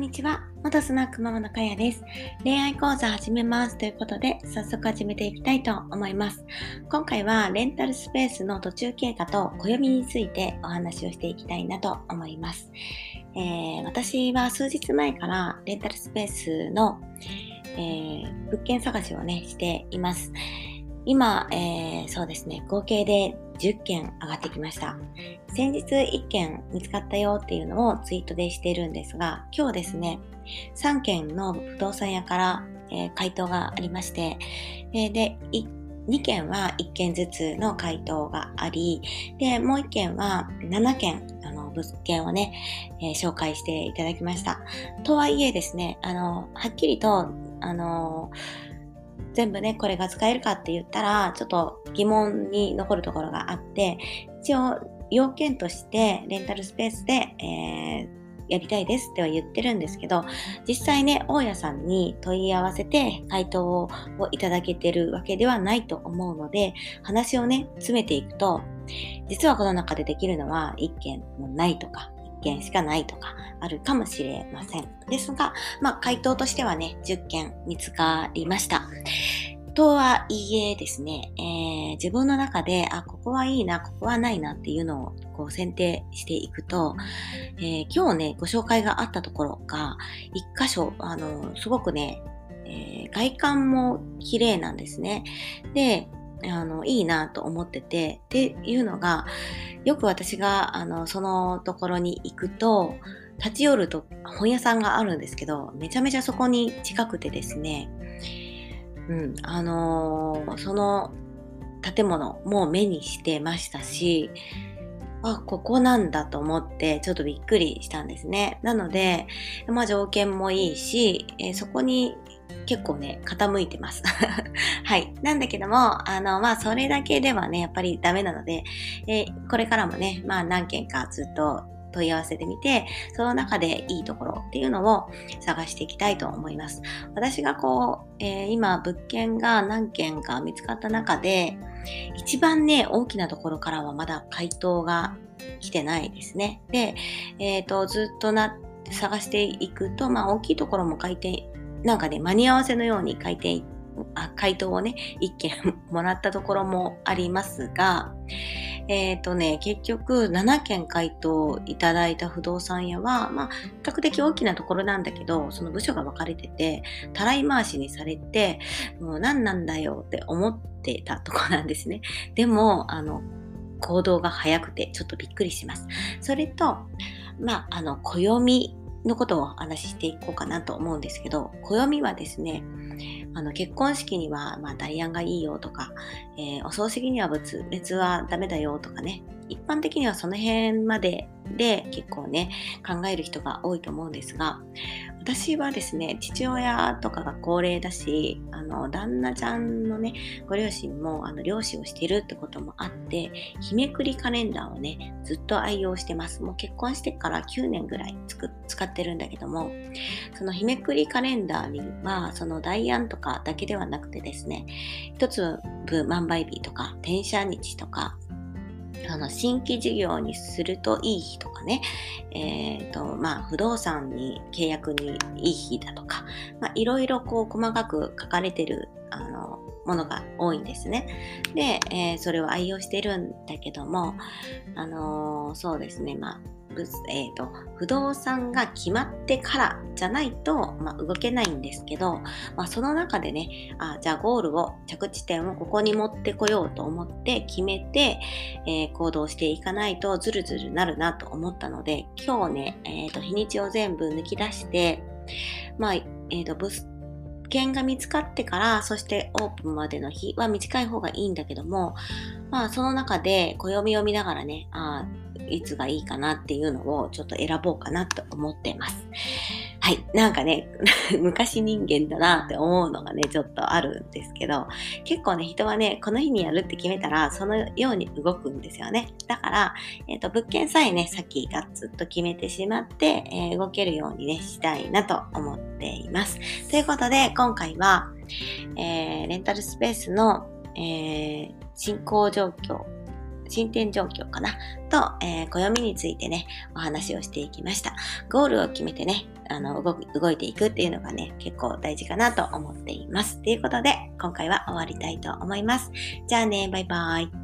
んにちは。元スナックママのかやです。恋愛講座始めますということで、早速始めていきたいと思います。今回はレンタルスペースの途中経過と暦についてお話をしていきたいなと思います。えー、私は数日前からレンタルスペースの、えー、物件探しをね、しています。今、えー、そうですね、合計で10件上がってきました。先日1件見つかったよっていうのをツイートでしてるんですが、今日ですね、3件の不動産屋から、えー、回答がありまして、えー、で、2件は1件ずつの回答があり、で、もう1件は7件、あの、物件をね、えー、紹介していただきました。とはいえですね、あの、はっきりと、あの全部ね、これが使えるかって言ったら、ちょっと疑問に残るところがあって、一応、要件としてレンタルスペースで、えー、やりたいですっては言ってるんですけど、実際ね、大家さんに問い合わせて回答をいただけてるわけではないと思うので、話をね、詰めていくと、実はこの中でできるのは1件もないとか、件しかないとかあるかもしれません。ですが、まあ、回答としてはね、10件見つかりました。とはいえですね、えー、自分の中で、あ、ここはいいな、ここはないなっていうのをこう選定していくと、えー、今日ね、ご紹介があったところが、一箇所、あの、すごくね、えー、外観も綺麗なんですね。で、あの、いいなと思ってて、っていうのが、よく私が、あの、そのところに行くと、立ち寄ると本屋さんがあるんですけど、めちゃめちゃそこに近くてですね、うん、あのー、その建物も目にしてましたし、あ、ここなんだと思ってちょっとびっくりしたんですね。なので、まあ条件もいいし、えー、そこに結構ね、傾いてます。はい。なんだけども、あの、まあ、それだけではね、やっぱりダメなので、えー、これからもね、まあ、何件かずっと問い合わせてみて、その中でいいところっていうのを探していきたいと思います。私がこう、えー、今物件が何件か見つかった中で、一番ね、大きなところからはまだ回答が来てないですね。で、えっ、ー、と、ずっとな、探していくと、まあ大きいところも回転なんかね、間に合わせのように回転、あ回答をね、一件もらったところもありますが、えっ、ー、とね、結局7件回答いただいた不動産屋は、まあ、比較的大きなところなんだけど、その部署が分かれてて、たらい回しにされて、もう何なんだよって思ってたとこなんですね。でも、あの、行動が早くてちょっとびっくりします。それと、まあ、あの、暦のことをお話ししていこうかなと思うんですけど、暦はですね、あの結婚式には、まあ、ダイアンがいいよとか、えー、お葬式には別別はダメだよとかね、一般的にはその辺までで結構ね、考える人が多いと思うんですが、私はですね、父親とかが高齢だし、あの、旦那ちゃんのね、ご両親も、あの、漁師をしてるってこともあって、日めくりカレンダーをね、ずっと愛用してます。もう結婚してから9年ぐらい使ってるんだけども、その日めくりカレンダーには、そのダイアンとかだけではなくてですね、一つ万倍日とか、転写日とか、あの、新規事業にするといい日とかね、えっ、ー、と、まあ、不動産に契約にいい日だとか、まあ、いろいろこう、細かく書かれてる、あの、ものが多いんですね。で、えー、それを愛用してるんだけども、あのー、そうですね、まあ、えーと、不動産が決まってからじゃないと、まあ、動けないんですけど、まあ、その中でねあじゃあゴールを着地点をここに持ってこようと思って決めて、えー、行動していかないとズルズルなるなと思ったので今日ね、えーと、日にちを全部抜き出してまあ、えーと、物件が見つかってからそしてオープンまでの日は短い方がいいんだけどもまあその中で暦を見ながらねあいつがいいかなっていうのをちょっと選ぼうかなと思ってます。はい。なんかね、昔人間だなって思うのがね、ちょっとあるんですけど、結構ね、人はね、この日にやるって決めたら、そのように動くんですよね。だから、えっ、ー、と、物件さえね、さっきガツッと決めてしまって、えー、動けるようにね、したいなと思っています。ということで、今回は、えー、レンタルスペースの、え、進行状況進展状況かな？と、えー、暦についてね、お話をしていきました。ゴールを決めてね、あの動動いていくっていうのがね、結構大事かなと思っています。ということで、今回は終わりたいと思います。じゃあね、バイバイ。